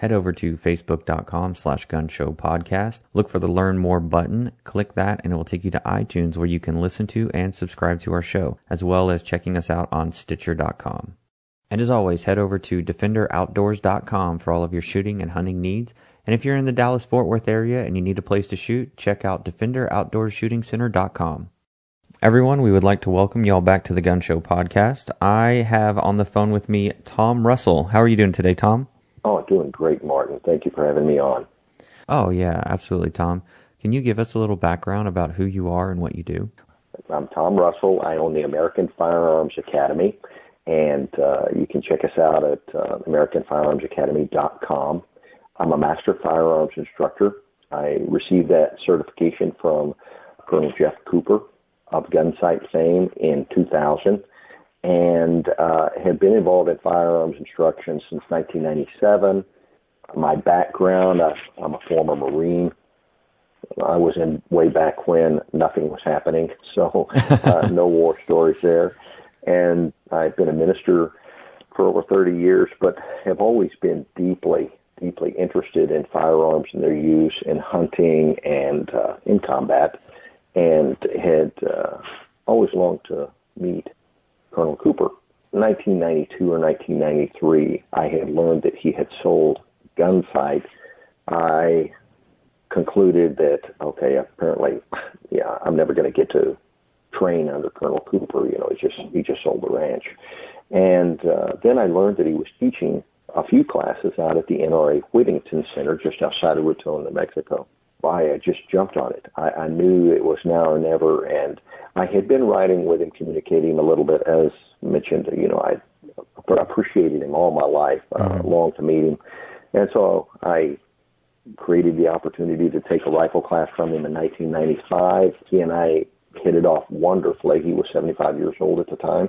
head over to facebook.com slash gunshowpodcast. Look for the Learn More button, click that, and it will take you to iTunes where you can listen to and subscribe to our show, as well as checking us out on Stitcher.com. And as always, head over to DefenderOutdoors.com for all of your shooting and hunting needs. And if you're in the Dallas Fort Worth area and you need a place to shoot, check out DefenderOutdoorsShootingCenter.com. Everyone, we would like to welcome y'all back to the Gun Show podcast. I have on the phone with me Tom Russell. How are you doing today, Tom? Oh, doing great, Martin. Thank you for having me on. Oh, yeah, absolutely, Tom. Can you give us a little background about who you are and what you do? I'm Tom Russell. I own the American Firearms Academy, and uh, you can check us out at uh, AmericanFirearmsAcademy.com. I'm a master firearms instructor. I received that certification from Colonel Jeff Cooper of Gunsite fame in 2000 and uh, have been involved in firearms instruction since 1997. My background, I, I'm a former Marine. I was in way back when nothing was happening, so uh, no war stories there. And I've been a minister for over 30 years, but have always been deeply, deeply interested in firearms and their use in hunting and uh, in combat, and had uh, always longed to meet Colonel Cooper. 1992 or 1993, I had learned that he had sold Gunsite. I concluded that okay, apparently, yeah, I'm never going to get to train under Colonel Cooper. You know, he just he just sold the ranch, and uh, then I learned that he was teaching a few classes out at the NRA Whittington Center just outside of Raton, New Mexico. I just jumped on it. I, I knew it was now or never, and I had been writing with him, communicating a little bit, as mentioned. You know, I I appreciated him all my life, uh, mm-hmm. longed to meet him, and so I created the opportunity to take a rifle class from him in 1995. He and I hit it off wonderfully. He was 75 years old at the time.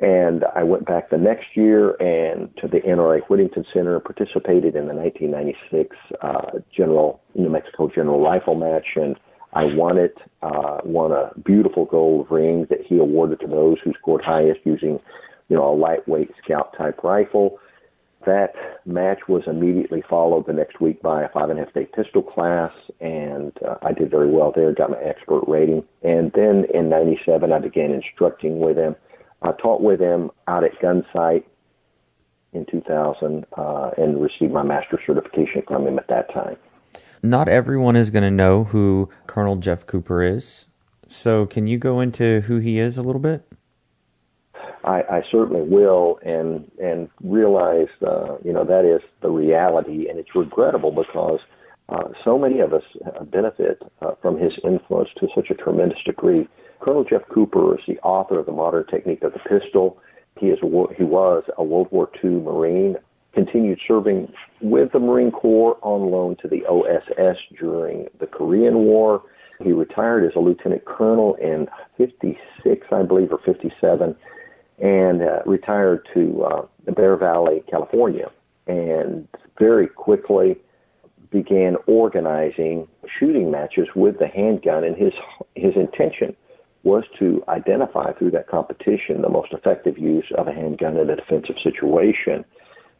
And I went back the next year and to the NRA Whittington Center participated in the 1996 uh, General New Mexico General Rifle match, and I won it. Uh, won a beautiful gold ring that he awarded to those who scored highest using, you know, a lightweight scout type rifle. That match was immediately followed the next week by a five and a half day pistol class, and uh, I did very well there, got my expert rating. And then in 97, I began instructing with him. I taught with him out at Gunsite in 2000 uh, and received my master certification from him at that time. Not everyone is going to know who Colonel Jeff Cooper is. So, can you go into who he is a little bit? I, I certainly will, and and realize uh, you know that is the reality, and it's regrettable because uh, so many of us benefit uh, from his influence to such a tremendous degree. Colonel Jeff Cooper is the author of the modern technique of the pistol. He is he was a World War II Marine. Continued serving with the Marine Corps on loan to the OSS during the Korean War. He retired as a lieutenant colonel in 56, I believe, or 57 and uh, retired to uh, Bear Valley, California, and very quickly began organizing shooting matches with the handgun. And his his intention was to identify through that competition the most effective use of a handgun in a defensive situation.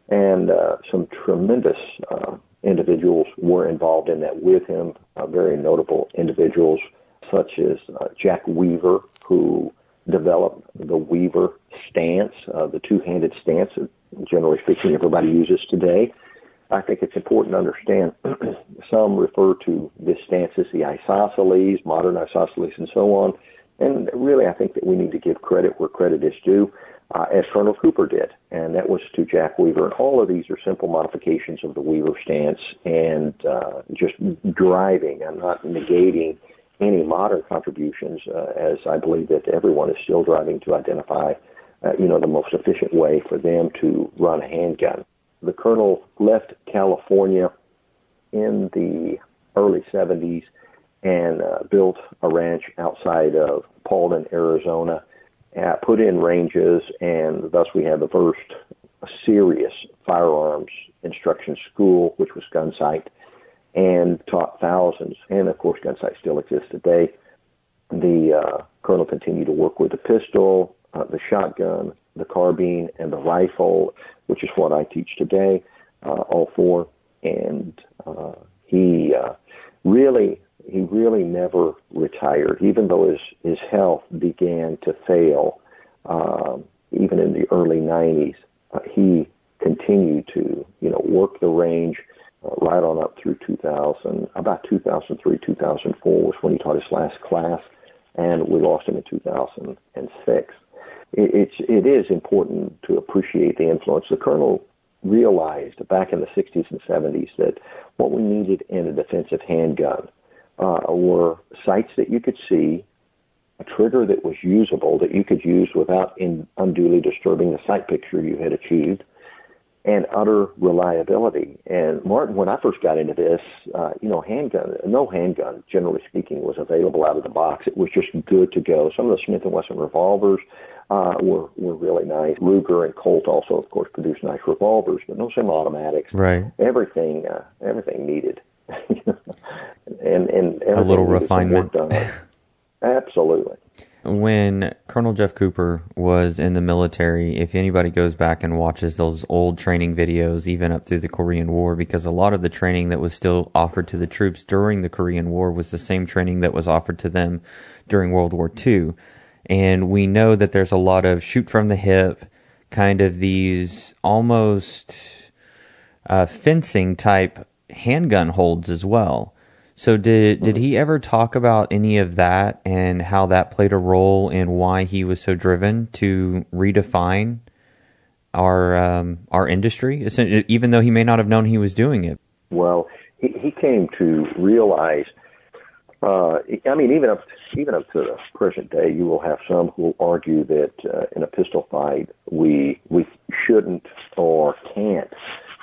And uh, some tremendous uh, individuals were involved in that with him. Uh, very notable individuals such as uh, Jack Weaver, who developed the Weaver stance, uh, the two-handed stance that generally speaking everybody uses today. I think it's important to understand some refer to this stance as the isosceles, modern isosceles, and so on. And really, I think that we need to give credit where credit is due, uh, as Colonel Cooper did, and that was to Jack Weaver. And all of these are simple modifications of the Weaver stance and uh, just driving. I'm not negating any modern contributions, uh, as I believe that everyone is still driving to identify, uh, you know, the most efficient way for them to run a handgun. The colonel left California in the early 70s and uh, built a ranch outside of Paulden, Arizona, uh, put in ranges, and thus we had the first serious firearms instruction school, which was Gunsite and taught thousands. And of course, Gunsite still exists today. The uh, colonel continued to work with the pistol, uh, the shotgun, the carbine, and the rifle, which is what I teach today. uh, all four, and uh, he uh, really he really never retired, even though his his health began to fail. Um, even in the early 90s, uh, he continued to you know work the range uh, right on up through 2000. About 2003, 2004 was when he taught his last class, and we lost him in 2006. It, it's it is important to appreciate the influence. The colonel realized back in the 60s and 70s that what we needed in a defensive handgun uh, were sights that you could see, a trigger that was usable that you could use without in, unduly disturbing the sight picture you had achieved, and utter reliability. And Martin, when I first got into this, uh, you know, handgun, no handgun, generally speaking, was available out of the box. It was just good to go. Some of the Smith and Wesson revolvers uh, were were really nice. Ruger and Colt also, of course, produced nice revolvers, but no semi-automatics. Right. Everything, uh, everything needed, and and a little refinement. Absolutely. When Colonel Jeff Cooper was in the military, if anybody goes back and watches those old training videos, even up through the Korean War, because a lot of the training that was still offered to the troops during the Korean War was the same training that was offered to them during World War II. And we know that there's a lot of shoot from the hip, kind of these almost uh, fencing type handgun holds as well. So did did he ever talk about any of that and how that played a role in why he was so driven to redefine our um, our industry, even though he may not have known he was doing it? Well, he, he came to realize. Uh, I mean, even up even up to the present day, you will have some who will argue that uh, in a pistol fight we we shouldn't or can't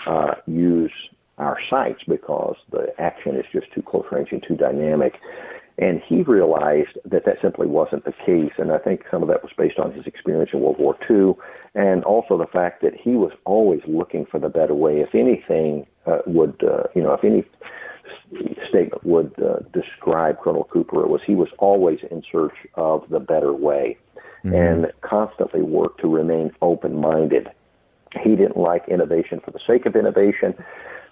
uh, use our sights because the action is just too close range and too dynamic. And he realized that that simply wasn't the case. And I think some of that was based on his experience in World War II and also the fact that he was always looking for the better way. If anything uh, would, uh, you know, if any statement would uh, describe Colonel Cooper, it was he was always in search of the better way mm-hmm. and constantly worked to remain open minded. He didn't like innovation for the sake of innovation.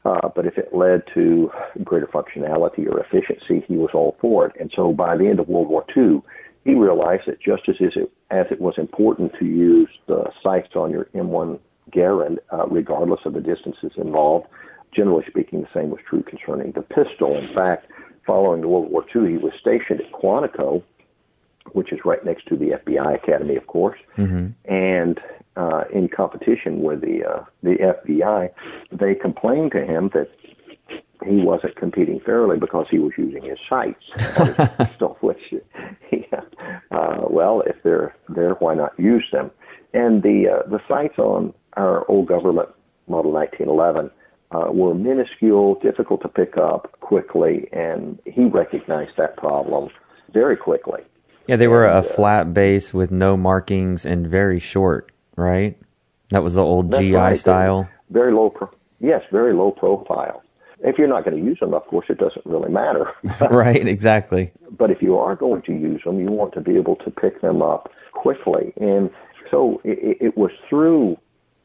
Uh, but if it led to greater functionality or efficiency, he was all for it. And so by the end of World War II, he realized that just as it, as it was important to use the sights on your M1 Garand, uh, regardless of the distances involved, generally speaking, the same was true concerning the pistol. In fact, following the World War II, he was stationed at Quantico, which is right next to the FBI Academy, of course. Mm-hmm. And uh, in competition with the uh, the FBI, they complained to him that he wasn't competing fairly because he was using his sights. Stuff which, yeah, uh, well, if they're there, why not use them? And the uh, the sights on our old government model 1911 uh, were minuscule, difficult to pick up quickly, and he recognized that problem very quickly. Yeah, they were a uh, flat base with no markings and very short, right? That was the old GI right. style. Very low, pro- yes, very low profile. If you're not going to use them, of course, it doesn't really matter. right, exactly. But if you are going to use them, you want to be able to pick them up quickly. And so it, it was through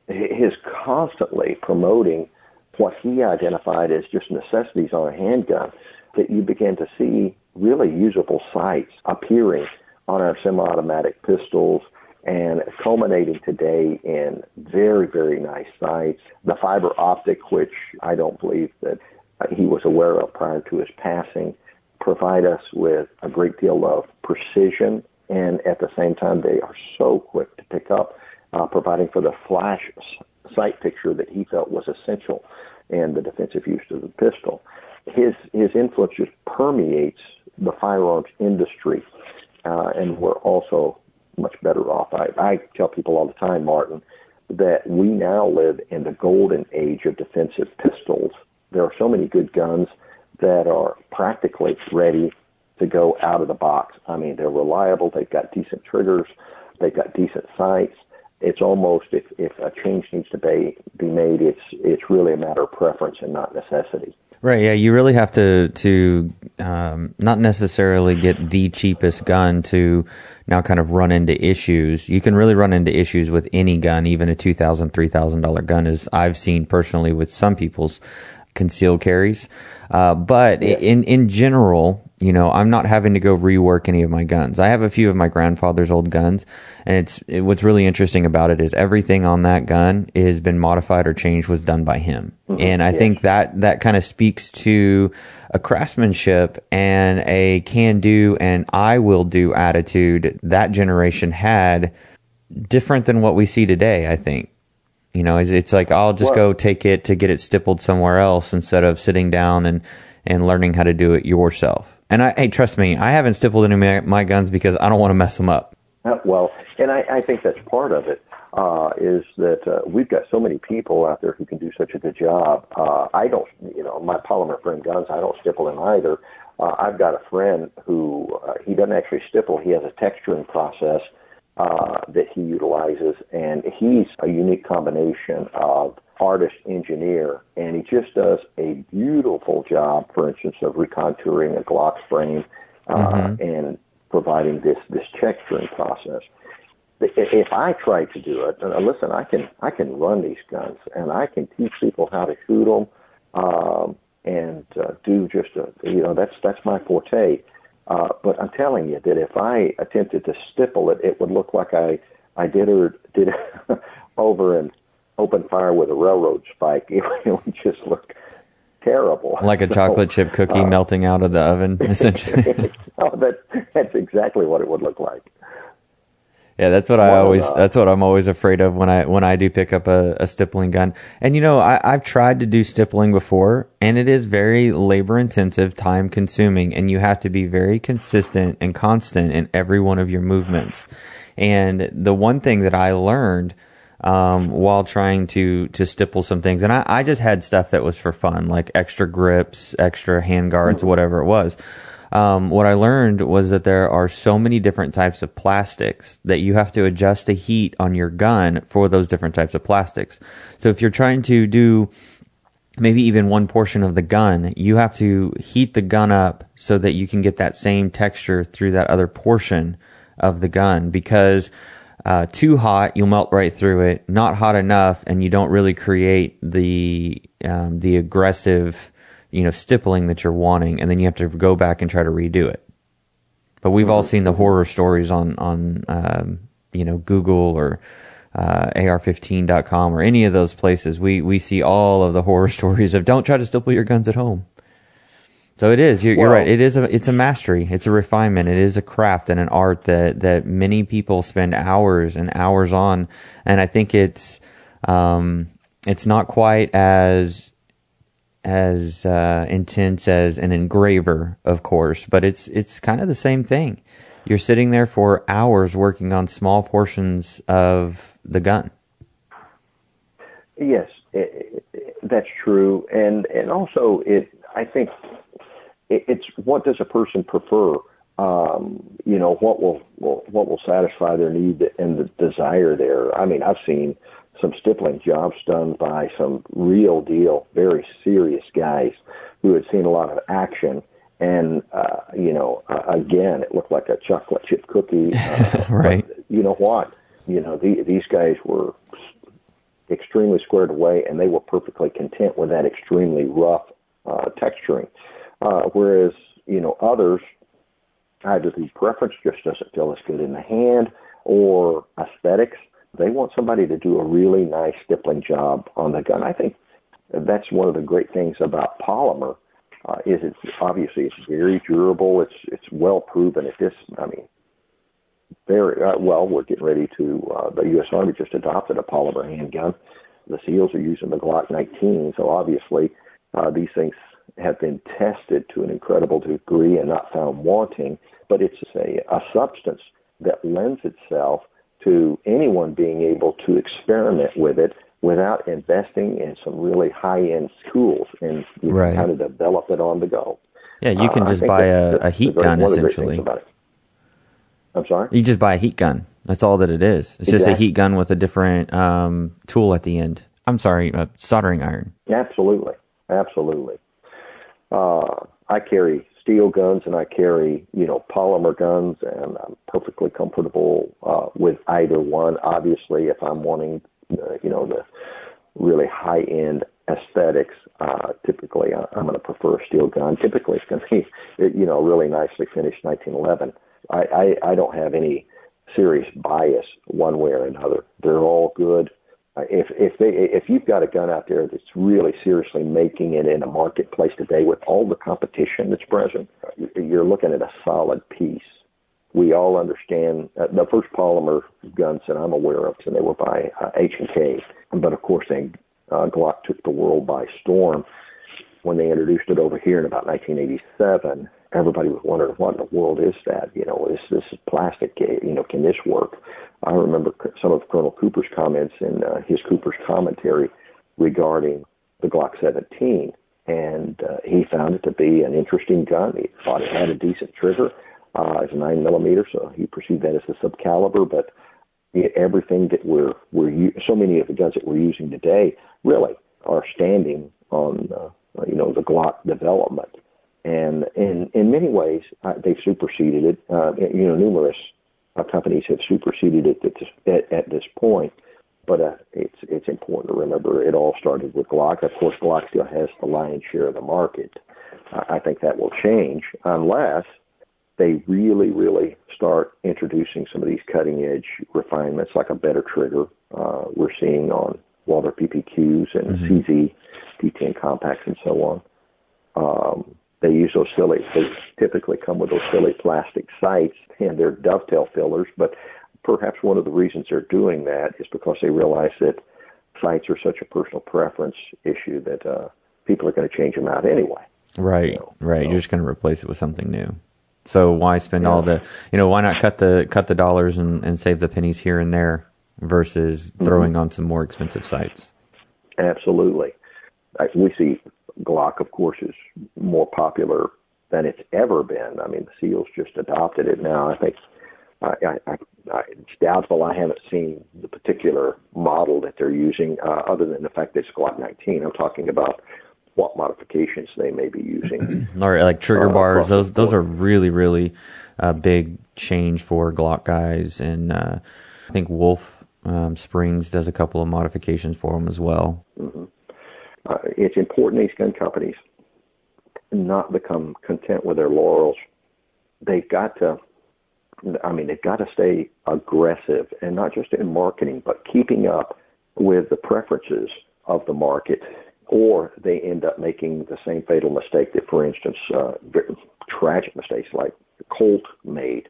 his constantly promoting what he identified as just necessities on a handgun that you began to see really usable sights appearing on our semi-automatic pistols and culminating today in very, very nice sights. The fiber optic, which I don't believe that he was aware of prior to his passing, provide us with a great deal of precision, and at the same time, they are so quick to pick up, uh, providing for the flash sight picture that he felt was essential in the defensive use of the pistol. His his influence just permeates the firearms industry, uh, and we're also much better off. I, I tell people all the time, Martin, that we now live in the golden age of defensive pistols. There are so many good guns that are practically ready to go out of the box. I mean, they're reliable. They've got decent triggers. They've got decent sights. It's almost if, if a change needs to be be made, it's it's really a matter of preference and not necessity. Right. Yeah. You really have to to um, not necessarily get the cheapest gun to now kind of run into issues. You can really run into issues with any gun, even a two thousand, three thousand dollar gun, as I've seen personally with some people's concealed carries. Uh, but yeah. in in general, you know, I'm not having to go rework any of my guns. I have a few of my grandfather's old guns, and it's it, what's really interesting about it is everything on that gun has been modified or changed was done by him, mm-hmm. and I think that that kind of speaks to a craftsmanship and a can do and I will do attitude that generation had, different than what we see today. I think. You know, it's, it's like I'll just go take it to get it stippled somewhere else instead of sitting down and and learning how to do it yourself. And I, hey, trust me, I haven't stippled any of my, my guns because I don't want to mess them up. Uh, well, and I, I think that's part of it. Uh, is that uh, we've got so many people out there who can do such a good job. Uh, I don't, you know, my polymer frame guns, I don't stipple them either. Uh, I've got a friend who uh, he doesn't actually stipple. He has a texturing process uh, that he utilizes, and he's a unique combination of artist engineer, and he just does a beautiful job, for instance, of recontouring a Glock frame uh, mm-hmm. and providing this this texturing process. If I try to do it, uh, listen, I can I can run these guns and I can teach people how to shoot them um, and uh, do just a you know that's that's my forte. Uh, but I'm telling you that if I attempted to stipple it, it would look like I I did or did over in open fire with a railroad spike, it, would just look terrible. Like a so, chocolate chip cookie uh, melting out of the oven, essentially. oh, that, that's exactly what it would look like. Yeah, that's what I always. Uh, that's what I'm always afraid of when I when I do pick up a, a stippling gun. And you know, I, I've tried to do stippling before, and it is very labor intensive, time consuming, and you have to be very consistent and constant in every one of your movements. And the one thing that I learned um, while trying to to stipple some things. And I, I just had stuff that was for fun, like extra grips, extra hand guards, whatever it was. Um, what I learned was that there are so many different types of plastics that you have to adjust the heat on your gun for those different types of plastics. So if you're trying to do maybe even one portion of the gun, you have to heat the gun up so that you can get that same texture through that other portion of the gun because uh, too hot, you'll melt right through it. Not hot enough, and you don't really create the um, the aggressive, you know, stippling that you're wanting, and then you have to go back and try to redo it. But we've all seen the horror stories on on um, you know Google or uh, AR15.com or any of those places. We we see all of the horror stories of don't try to stipple your guns at home. So it is. You're, well, you're, right. It is a. It's a mastery. It's a refinement. It is a craft and an art that that many people spend hours and hours on. And I think it's um, it's not quite as as uh, intense as an engraver, of course, but it's it's kind of the same thing. You're sitting there for hours working on small portions of the gun. Yes, it, it, that's true, and and also it. I think it's what does a person prefer? Um, you know, what will, will what will satisfy their need and the desire there. I mean, I've seen some stippling jobs done by some real deal, very serious guys who had seen a lot of action. And, uh, you know, uh, again, it looked like a chocolate chip cookie. Uh, right. But you know what? You know, the, these guys were extremely squared away and they were perfectly content with that extremely rough uh, texturing. Uh, whereas, you know, others, either the preference just doesn't feel as good in the hand or aesthetics. They want somebody to do a really nice stippling job on the gun. I think that's one of the great things about polymer uh, is it's obviously it's very durable. It's it's well proven at this. I mean, very uh, well. We're getting ready to. Uh, the U.S. Army just adopted a polymer handgun. The SEALs are using the Glock 19, so obviously uh, these things have been tested to an incredible degree and not found wanting, but it's a, a substance that lends itself to anyone being able to experiment with it without investing in some really high-end tools and right. kind of develop it on the go. Yeah, you can uh, just buy a, a, heat gun essentially. I'm sorry. You just buy a heat gun. That's all that it is. It's exactly. just a heat gun with a different um, tool at the end. I'm sorry, a soldering iron. Absolutely, absolutely. Uh, I carry steel guns and I carry, you know, polymer guns, and I'm perfectly either one. Obviously, if I'm wanting, uh, you know, the really high end aesthetics, uh, typically I'm going to prefer a steel gun. Typically, it's going to be, you know, really nicely finished 1911. I, I, I don't have any serious bias one way or another. They're all good. Uh, if if they if you've got a gun out there that's really seriously making it in a marketplace today with all the competition that's present, you're looking at a solid piece. We all understand uh, the first polymer guns that I'm aware of, and they were by uh, H and K. But of course, they uh, Glock took the world by storm when they introduced it over here in about 1987 everybody was wondering what in the world is that? You know, is this is plastic? You know, can this work? I remember some of Colonel Cooper's comments in uh, his Cooper's commentary regarding the Glock 17, and uh, he found it to be an interesting gun. He thought it had a decent trigger. Uh, it's a nine millimeter, so he perceived that as a subcaliber. But everything that we're we're so many of the guns that we're using today really are standing on uh, you know the Glock development and in in many ways uh, they've superseded it. Uh, you know, numerous uh, companies have superseded it at this, at, at this point. But uh, it's it's important to remember it all started with Glock. Of course, Glock still has the lion's share of the market. I think that will change unless they really, really start introducing some of these cutting edge refinements, like a better trigger. Uh, we're seeing on Walther PPQs and mm-hmm. CZ P10 compacts and so on. Um, they use those silly, they typically come with those silly plastic sights and they're dovetail fillers, but perhaps one of the reasons they're doing that is because they realize that sights are such a personal preference issue that uh, people are going to change them out anyway. Right, you know, right. So. You're just going to replace it with something new. So why spend yeah. all the, you know, why not cut the cut the dollars and, and save the pennies here and there versus mm-hmm. throwing on some more expensive sights? Absolutely. We see Glock, of course, is more popular than it's ever been. I mean, the SEALs just adopted it now. I think I, I, I, it's doubtful I haven't seen the particular model that they're using, uh, other than the fact that it's Glock 19. I'm talking about what modifications they may be using. or like trigger uh, bars. Those those are really really uh, big change for Glock guys, and uh, I think Wolff um, Springs does a couple of modifications for them as well. Mm-hmm uh, it's important these gun companies not become content with their laurels. They've got to, I mean, they've got to stay aggressive and not just in marketing, but keeping up with the preferences of the market, or they end up making the same fatal mistake that, for instance, uh, tragic mistakes like Colt made.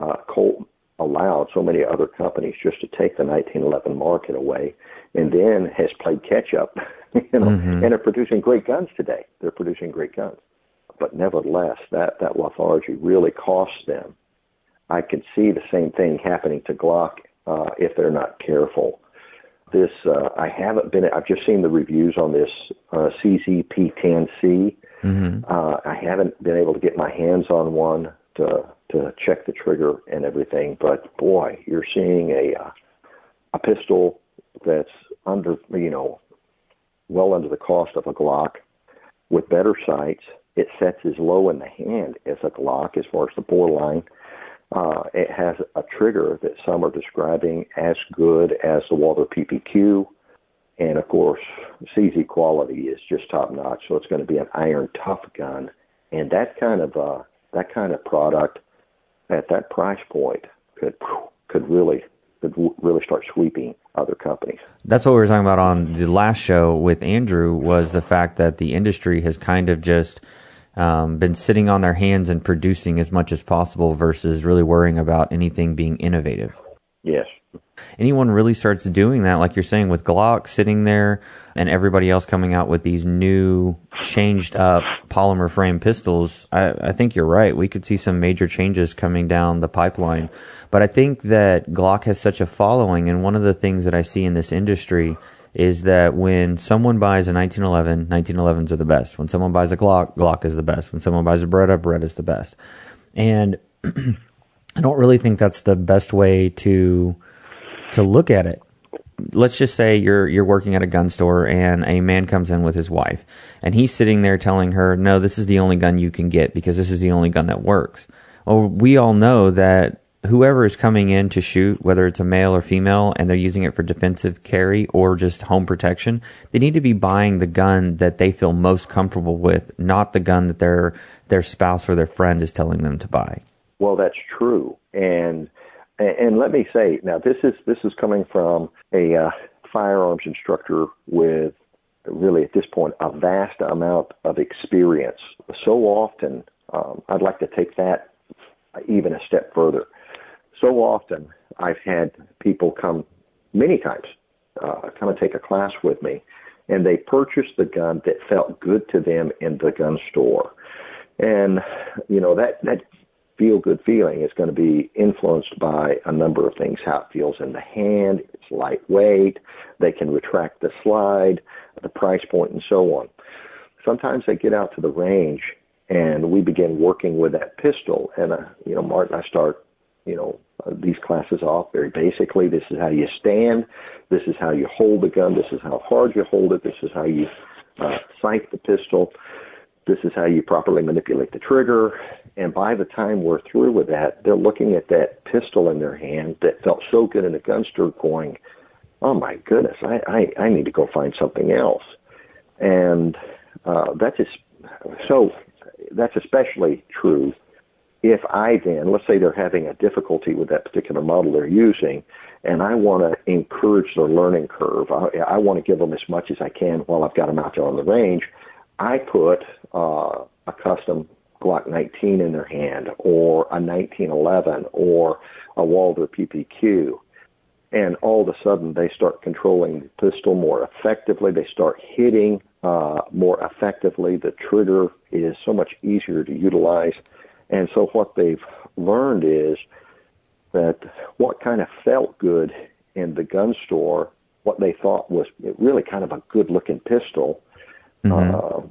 Uh, Colt allowed so many other companies just to take the 1911 market away and then has played catch up you know, mm-hmm. and are producing great guns today. They're producing great guns, but nevertheless, that that lethargy really costs them. I can see the same thing happening to Glock uh, if they're not careful. This uh, I haven't been. I've just seen the reviews on this uh, CZP10C. Mm-hmm. Uh, I haven't been able to get my hands on one to to check the trigger and everything. But boy, you're seeing a uh, a pistol that's under you know well under the cost of a Glock with better sights. It sets as low in the hand as a Glock as far as the bore line. Uh, it has a trigger that some are describing as good as the Walther PPQ. And of course, CZ quality is just top notch. So it's going to be an iron tough gun. And that kind of, uh, that kind of product at that price point could, could really, could really start sweeping other companies. That's what we were talking about on the last show with Andrew was the fact that the industry has kind of just um, been sitting on their hands and producing as much as possible versus really worrying about anything being innovative. Yes. Anyone really starts doing that, like you're saying, with Glock sitting there and everybody else coming out with these new, changed up polymer frame pistols, I, I think you're right. We could see some major changes coming down the pipeline but I think that Glock has such a following, and one of the things that I see in this industry is that when someone buys a 1911, 1911s are the best. When someone buys a Glock, Glock is the best. When someone buys a Beretta, Beretta is the best. And I don't really think that's the best way to to look at it. let's just say you're you're working at a gun store and a man comes in with his wife and he's sitting there telling her, "No, this is the only gun you can get because this is the only gun that works." Well, we all know that whoever is coming in to shoot, whether it's a male or female, and they're using it for defensive carry or just home protection, they need to be buying the gun that they feel most comfortable with, not the gun that their their spouse or their friend is telling them to buy. Well, that's true, and and let me say now this is this is coming from a uh, firearms instructor with really at this point a vast amount of experience. So often, um, I'd like to take that even a step further so often I've had people come many times, uh, come and take a class with me, and they purchased the gun that felt good to them in the gun store. And, you know, that, that feel good feeling is going to be influenced by a number of things how it feels in the hand, it's lightweight, they can retract the slide, the price point, and so on. Sometimes they get out to the range and we begin working with that pistol. And, uh, you know, Martin, I start, you know, these classes off very basically. This is how you stand. This is how you hold the gun. This is how hard you hold it. This is how you uh, sight the pistol. This is how you properly manipulate the trigger. And by the time we're through with that, they're looking at that pistol in their hand that felt so good in a gun store going, oh my goodness, I, I, I need to go find something else. And uh, that's just, so that's especially true if I then, let's say they're having a difficulty with that particular model they're using, and I want to encourage their learning curve, I, I want to give them as much as I can while I've got them out there on the range, I put uh, a custom Glock 19 in their hand, or a 1911, or a Walther PPQ, and all of a sudden they start controlling the pistol more effectively. They start hitting uh, more effectively. The trigger is so much easier to utilize and so what they've learned is that what kind of felt good in the gun store, what they thought was really kind of a good looking pistol, mm-hmm. uh,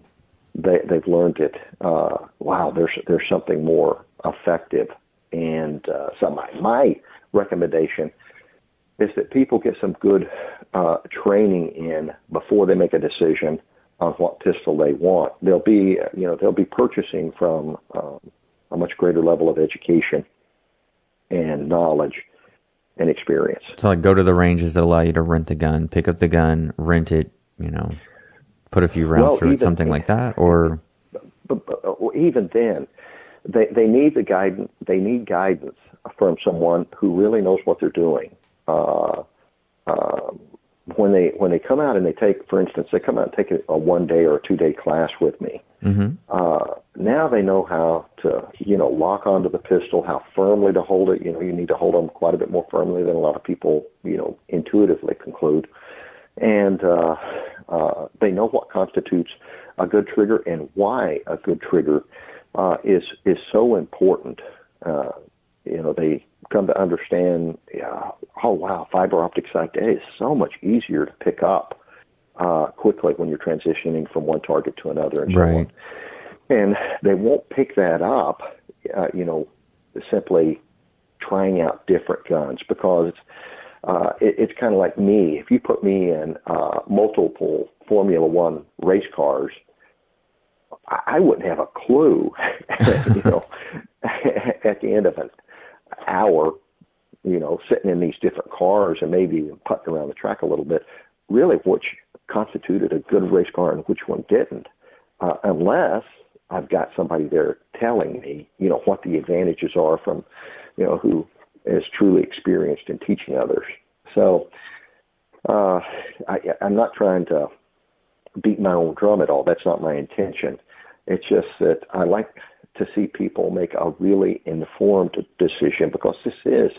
they, they've learned it. Uh, wow, there's there's something more effective. And uh, so my, my recommendation is that people get some good uh, training in before they make a decision on what pistol they want. They'll be, you know, they'll be purchasing from um, a much greater level of education and knowledge and experience. So, like, go to the ranges that allow you to rent the gun, pick up the gun, rent it, you know, put a few rounds well, through even, it, something like that, or. But, but, even then, they they need the guidance. They need guidance from someone who really knows what they're doing. Uh, uh, when they when they come out and they take, for instance, they come out and take a, a one day or a two day class with me. Mm-hmm. Uh, now they know how to, you know, lock onto the pistol, how firmly to hold it. You know, you need to hold them quite a bit more firmly than a lot of people, you know, intuitively conclude. And uh, uh, they know what constitutes a good trigger and why a good trigger uh, is is so important. Uh, you know, they come to understand, yeah, oh wow, fiber optic sight day is so much easier to pick up uh, quickly when you're transitioning from one target to another and so right. on. And they won't pick that up, uh, you know, simply trying out different guns because uh, it, it's kind of like me. If you put me in uh, multiple Formula One race cars, I, I wouldn't have a clue, you know, at the end of an hour, you know, sitting in these different cars and maybe putting around the track a little bit, really which constituted a good race car and which one didn't, uh, unless I've got somebody there telling me, you know, what the advantages are from, you know, who is truly experienced in teaching others. So uh, I, I'm not trying to beat my own drum at all. That's not my intention. It's just that I like to see people make a really informed decision because this is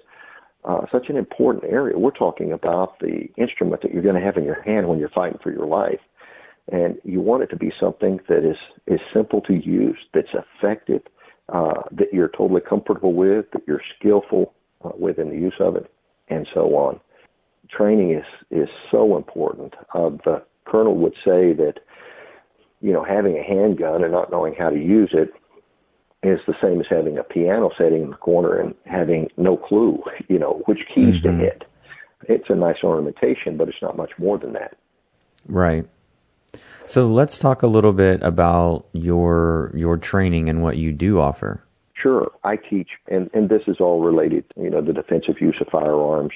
uh, such an important area. We're talking about the instrument that you're going to have in your hand when you're fighting for your life and you want it to be something that is is simple to use, that's effective, uh, that you're totally comfortable with, that you're skillful uh, with in the use of it, and so on. Training is is so important. Uh, the colonel would say that you know having a handgun and not knowing how to use it is the same as having a piano setting in the corner and having no clue, you know, which keys mm-hmm. to hit. it's a nice ornamentation, but it's not much more than that. Right. So let's talk a little bit about your your training and what you do offer. Sure, I teach, and and this is all related, you know, the defensive use of firearms.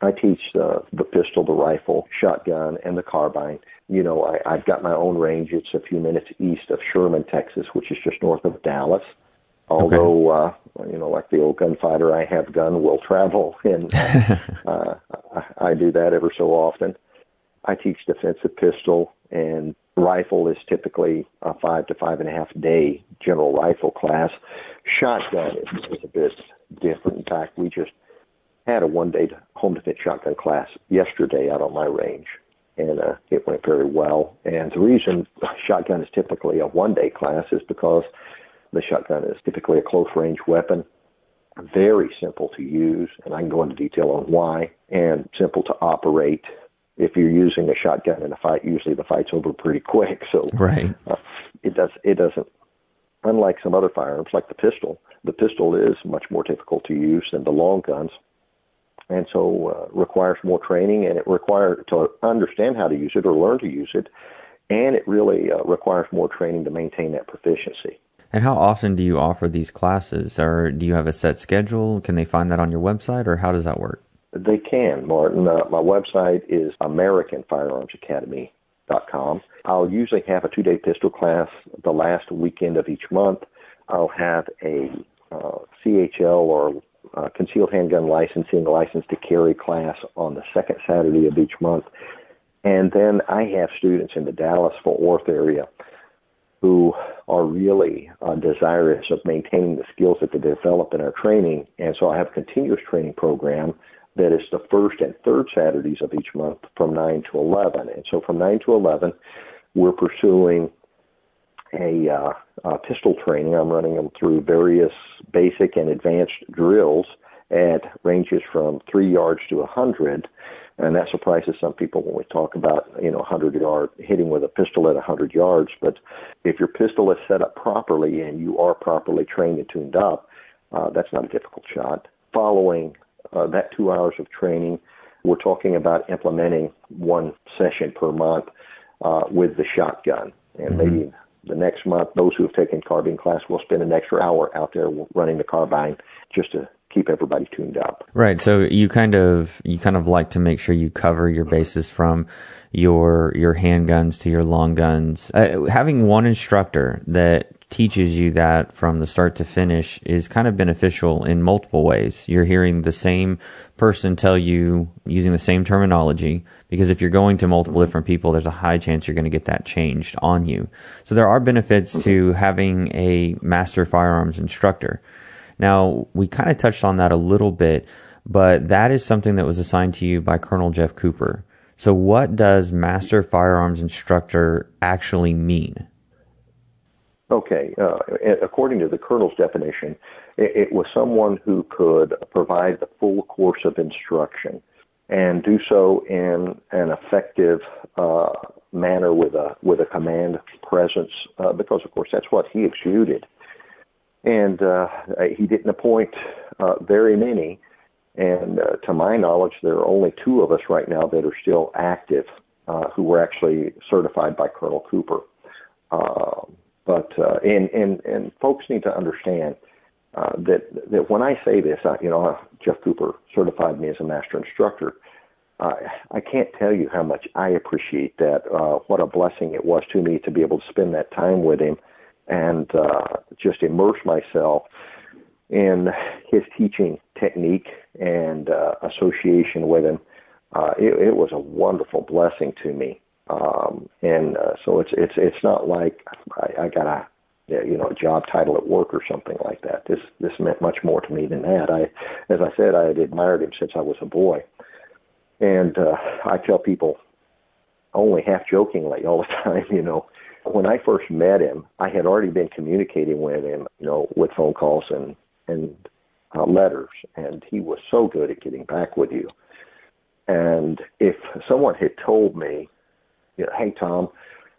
I teach uh, the pistol, the rifle, shotgun, and the carbine. You know, I, I've got my own range. It's a few minutes east of Sherman, Texas, which is just north of Dallas. Although, okay. uh, you know, like the old gunfighter, I have gun will travel, and uh, I, I do that ever so often. I teach defensive pistol, and rifle is typically a five to five and a half day general rifle class. Shotgun is, is a bit different. In fact, we just had a one day home defense shotgun class yesterday out on my range, and uh, it went very well. And the reason shotgun is typically a one day class is because the shotgun is typically a close range weapon, very simple to use, and I can go into detail on why, and simple to operate. If you're using a shotgun in a fight, usually the fight's over pretty quick. So right. Uh, it does it doesn't unlike some other firearms like the pistol. The pistol is much more difficult to use than the long guns and so uh, requires more training and it requires to understand how to use it or learn to use it and it really uh, requires more training to maintain that proficiency and how often do you offer these classes or do you have a set schedule can they find that on your website or how does that work they can martin uh, my website is americanfirearmsacademy.com i'll usually have a two day pistol class the last weekend of each month i'll have a uh, chl or uh, concealed handgun licensing, license to carry class on the second Saturday of each month. And then I have students in the Dallas Fort Worth area who are really uh, desirous of maintaining the skills that they develop in our training. And so I have a continuous training program that is the first and third Saturdays of each month from 9 to 11. And so from 9 to 11, we're pursuing a uh, uh, pistol training. I'm running them through various basic and advanced drills at ranges from three yards to a hundred, and that surprises some people when we talk about you know 100 yard hitting with a pistol at 100 yards. But if your pistol is set up properly and you are properly trained and tuned up, uh, that's not a difficult shot. Following uh, that two hours of training, we're talking about implementing one session per month uh, with the shotgun, and mm-hmm. maybe the next month, those who have taken carbine class will spend an extra hour out there running the carbine just to keep everybody tuned up. Right. So you kind of you kind of like to make sure you cover your bases from your your handguns to your long guns. Uh, having one instructor that teaches you that from the start to finish is kind of beneficial in multiple ways. You're hearing the same person tell you using the same terminology because if you're going to multiple different people, there's a high chance you're going to get that changed on you. So there are benefits to having a master firearms instructor. Now, we kind of touched on that a little bit, but that is something that was assigned to you by Colonel Jeff Cooper. So what does master firearms instructor actually mean? Okay, uh, according to the colonel's definition, it, it, was someone who could provide the full course of instruction and do so in an effective uh, manner with a with a command presence, uh, because of course that's what he exuded. And uh, he didn't appoint uh, very many, and uh, to my knowledge, there are only two of us right now that are still active uh, who were actually certified by Colonel Cooper. But uh, and and and folks need to understand uh, that that when I say this, I, you know, Jeff Cooper certified me as a master instructor. Uh, I can't tell you how much I appreciate that. Uh, what a blessing it was to me to be able to spend that time with him and uh, just immerse myself in his teaching technique and uh, association with him. Uh, it, it was a wonderful blessing to me. Um, and uh, so it's it's it's not like I, I got a you know a job title at work or something like that. This this meant much more to me than that. I, as I said, I had admired him since I was a boy, and uh, I tell people only half jokingly all the time, you know, when I first met him, I had already been communicating with him, you know, with phone calls and and uh, letters, and he was so good at getting back with you. And if someone had told me you know, hey Tom,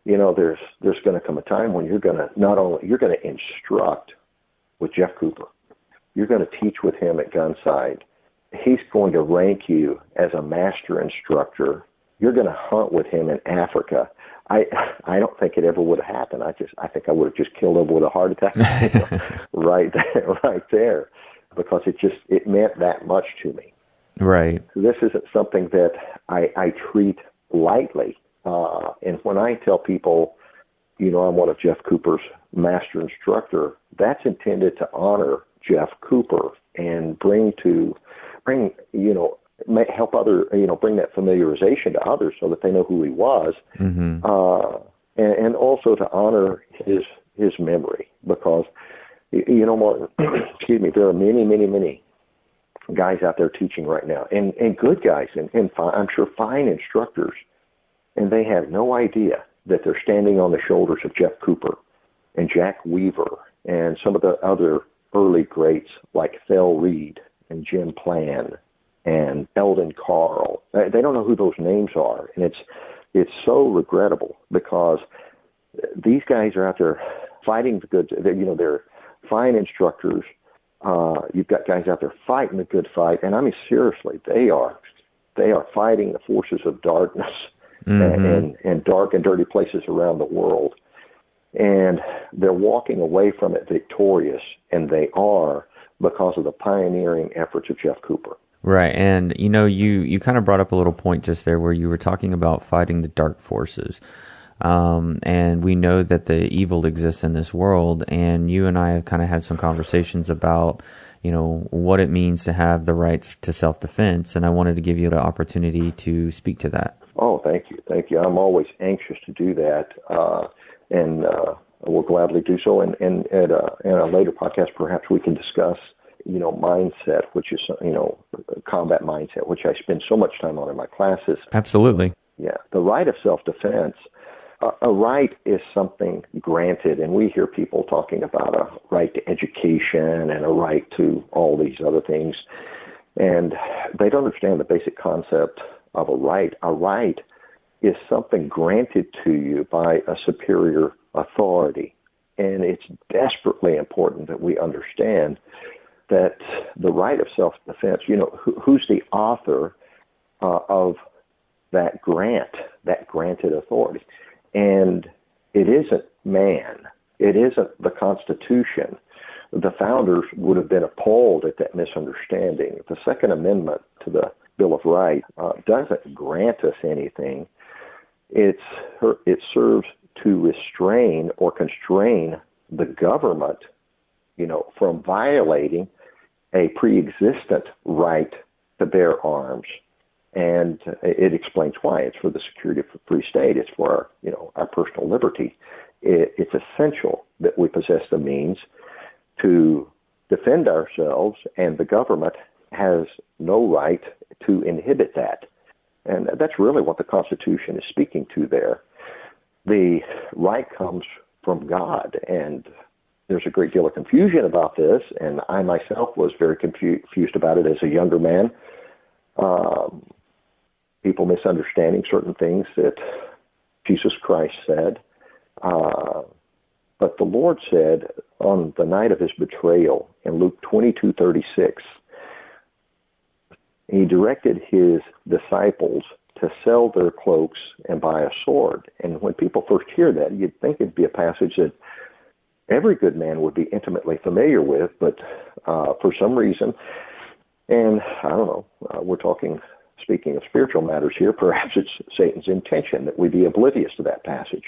you know, there's there's going to come a time when you're going to not only you're going to instruct with Jeff Cooper, you're going to teach with him at Gunsite, he's going to rank you as a master instructor. You're going to hunt with him in Africa. I I don't think it ever would have happened. I just I think I would have just killed him with a heart attack you know, right there, right there, because it just it meant that much to me. Right. This isn't something that I I treat lightly. Uh, and when I tell people, you know, I'm one of Jeff Cooper's master instructor, that's intended to honor Jeff Cooper and bring to bring you know help other you know bring that familiarization to others so that they know who he was, mm-hmm. uh, and, and also to honor his his memory because you know Martin, excuse me, there are many many many guys out there teaching right now and and good guys and and fine, I'm sure fine instructors, and they have no idea that they're standing on the shoulders of Jeff Cooper and Jack Weaver and some of the other early greats like Thell Reed and Jim Plan and Elden Carl. They don't know who those names are, and it's it's so regrettable because these guys are out there fighting the good. You know, they're fine instructors. Uh, you've got guys out there fighting the good fight, and I mean seriously, they are they are fighting the forces of darkness mm-hmm. and, and dark and dirty places around the world, and they're walking away from it victorious, and they are because of the pioneering efforts of Jeff Cooper. Right, and you know, you you kind of brought up a little point just there where you were talking about fighting the dark forces, um, and we know that the evil exists in this world. And you and I have kind of had some conversations about, you know, what it means to have the rights to self defense. And I wanted to give you the opportunity to speak to that. Oh, thank you, thank you. I'm always anxious to do that, uh, and uh, we'll gladly do so. And, and at a, in a later podcast, perhaps we can discuss you know, mindset, which is, you know, combat mindset, which I spend so much time on in my classes. Absolutely. Yeah. The right of self defense, a right is something granted, and we hear people talking about a right to education and a right to all these other things, and they don't understand the basic concept of a right. A right is something granted to you by a superior authority. And it's desperately important that we understand that the right of self-defense, you know, who, who's the author uh, of that grant, that granted authority? And it isn't man. It isn't the Constitution. The founders would have been appalled at that misunderstanding. The Second Amendment to the Bill of Rights uh, doesn't grant us anything. It's it serves to restrain or constrain the government you know, from violating a pre-existent right to bear arms. And it explains why. It's for the security of the free state. It's for our, you know, our personal liberty. It, it's essential that we possess the means to defend ourselves, and the government has no right to inhibit that. And that's really what the Constitution is speaking to there. The right comes from God, and there's a great deal of confusion about this, and I myself was very confused about it as a younger man. Um, people misunderstanding certain things that Jesus Christ said. Uh, but the Lord said on the night of his betrayal in Luke 22:36, he directed his disciples to sell their cloaks and buy a sword. And when people first hear that, you'd think it'd be a passage that every good man would be intimately familiar with, but uh, for some reason, and I don't know, uh, we're talking, speaking of spiritual matters here, perhaps it's Satan's intention that we be oblivious to that passage.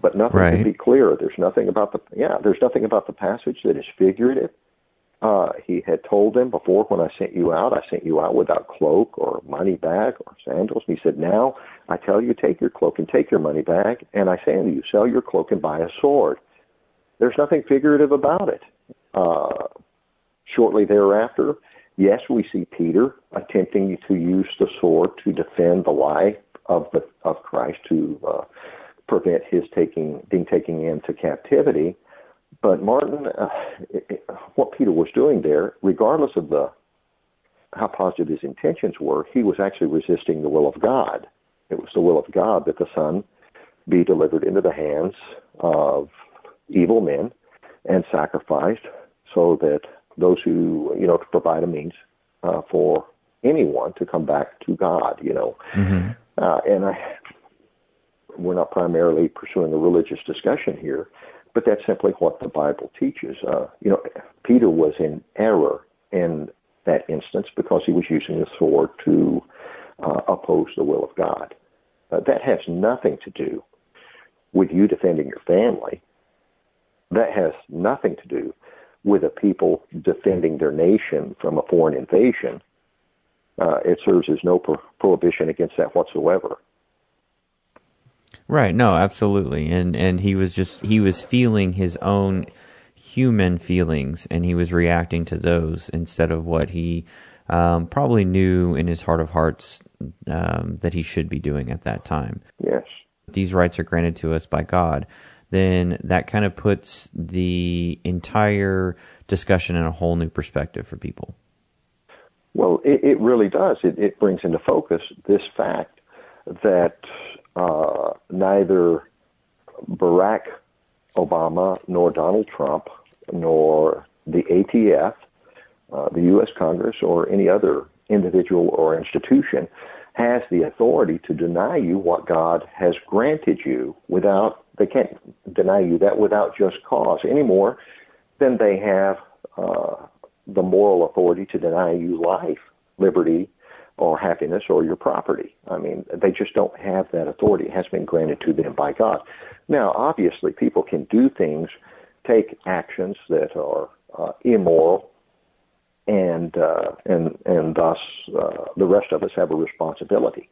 But nothing right. can be clearer. There's nothing about the yeah. There's nothing about the passage that is figurative. Uh, he had told them before when I sent you out, I sent you out without cloak or money bag or sandals. And he said, Now I tell you, take your cloak and take your money bag, and I say unto you, sell your cloak and buy a sword. There's nothing figurative about it. Uh, shortly thereafter, yes, we see Peter attempting to use the sword to defend the life of the of Christ to uh, prevent his taking being taken into captivity. But Martin, uh, it, it, what Peter was doing there, regardless of the how positive his intentions were, he was actually resisting the will of God. It was the will of God that the Son be delivered into the hands of evil men and sacrificed so that those who, you know, to provide a means uh, for anyone to come back to God. You know, mm-hmm. uh, and I, we're not primarily pursuing a religious discussion here, but that's simply what the Bible teaches. Uh, you know, Peter was in error in that instance because he was using the sword to uh, oppose the will of God. Uh, that has nothing to do with you defending your family. That has nothing to do with a people defending their nation from a foreign invasion. Uh, it serves as no pro- prohibition against that whatsoever. Right. No, absolutely. And and he was just he was feeling his own human feelings and he was reacting to those instead of what he um, probably knew in his heart of hearts um, that he should be doing at that time. Yes. These rights are granted to us by God. Then that kind of puts the entire discussion in a whole new perspective for people. Well, it, it really does. It, it, brings into focus this fact that uh, neither Barack Obama nor Donald Trump nor the ATF, uh, the U.S. Congress, or any other individual or institution has the authority to deny you what God has granted you without, they can't deny you that without just cause any more than they have uh, the moral authority to deny you life, liberty, or happiness or your property. I mean, they just don't have that authority. It has been granted to them by God. Now, obviously, people can do things, take actions that are uh, immoral, and uh, and and thus uh, the rest of us have a responsibility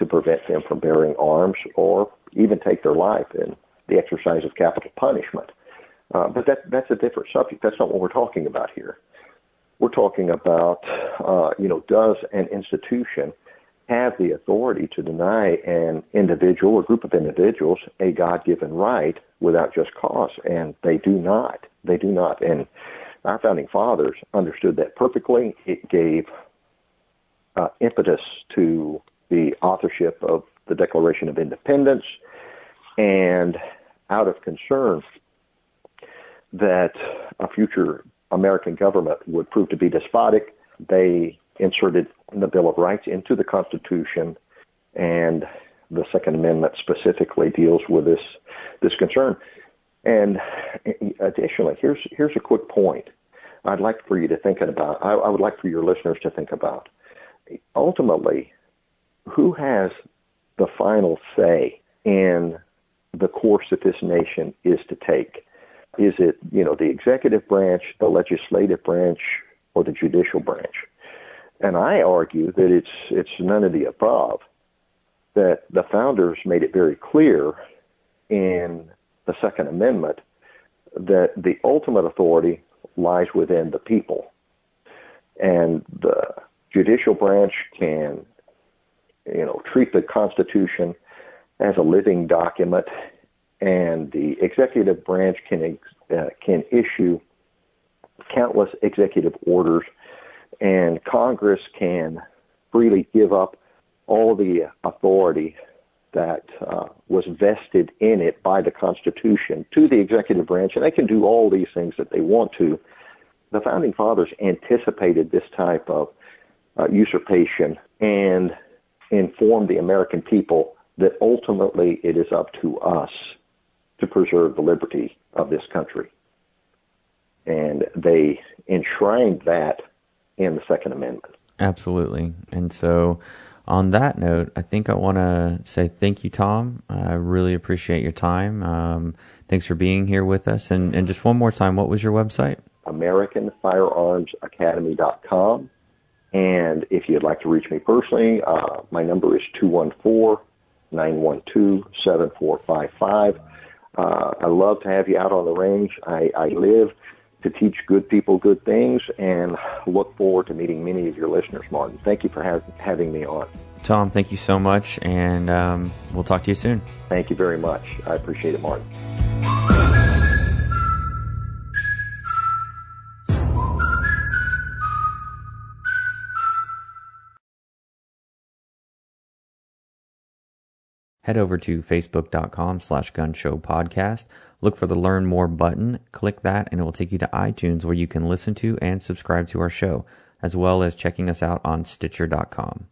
to prevent them from bearing arms or even take their life in the exercise of capital punishment. Uh, but that that's a different subject. That's not what we're talking about here. We're talking about, uh, you know, does an institution have the authority to deny an individual or group of individuals a God-given right without just cause? And they do not. They do not. And our founding fathers understood that perfectly. It gave uh, impetus to the authorship of the Declaration of Independence, and out of concern that a future American government would prove to be despotic, they inserted the Bill of Rights into the Constitution, and the Second Amendment specifically deals with this this concern. And uh, additionally, here's here's a quick point I'd like for you to think about. I, I would like for your listeners to think about. Ultimately, who has the final say in the course that this nation is to take? Is it, you know, the executive branch, the legislative branch, or the judicial branch? And I argue that it's it's none of the above. That the founders made it very clear in the Second Amendment that the ultimate authority lies within the people, and the judicial branch can, you know, treat the Constitution as a living document and the executive branch can uh, can issue countless executive orders, and Congress can freely give up all the authority that uh, was vested in it by the Constitution to the executive branch, and they can do all these things that they want to. The founding fathers anticipated this type of uh, usurpation and informed the American people that ultimately it is up to us to preserve the liberty of this country. And they enshrined that in the Second Amendment. Absolutely. And so, on that note, I think I want to say thank you, Tom. I really appreciate your time. Um, thanks for being here with us. And, and just one more time, what was your website? AmericanFirearmsAcademy.com. And if you'd like to reach me personally, uh, my number is 214 912 7455. Uh, I love to have you out on the range. I, I live to teach good people good things and look forward to meeting many of your listeners, Martin. Thank you for ha- having me on. Tom, thank you so much, and um, we'll talk to you soon. Thank you very much. I appreciate it, Martin. Head over to facebook.com slash gunshow podcast. Look for the learn more button, click that, and it will take you to iTunes where you can listen to and subscribe to our show, as well as checking us out on Stitcher.com.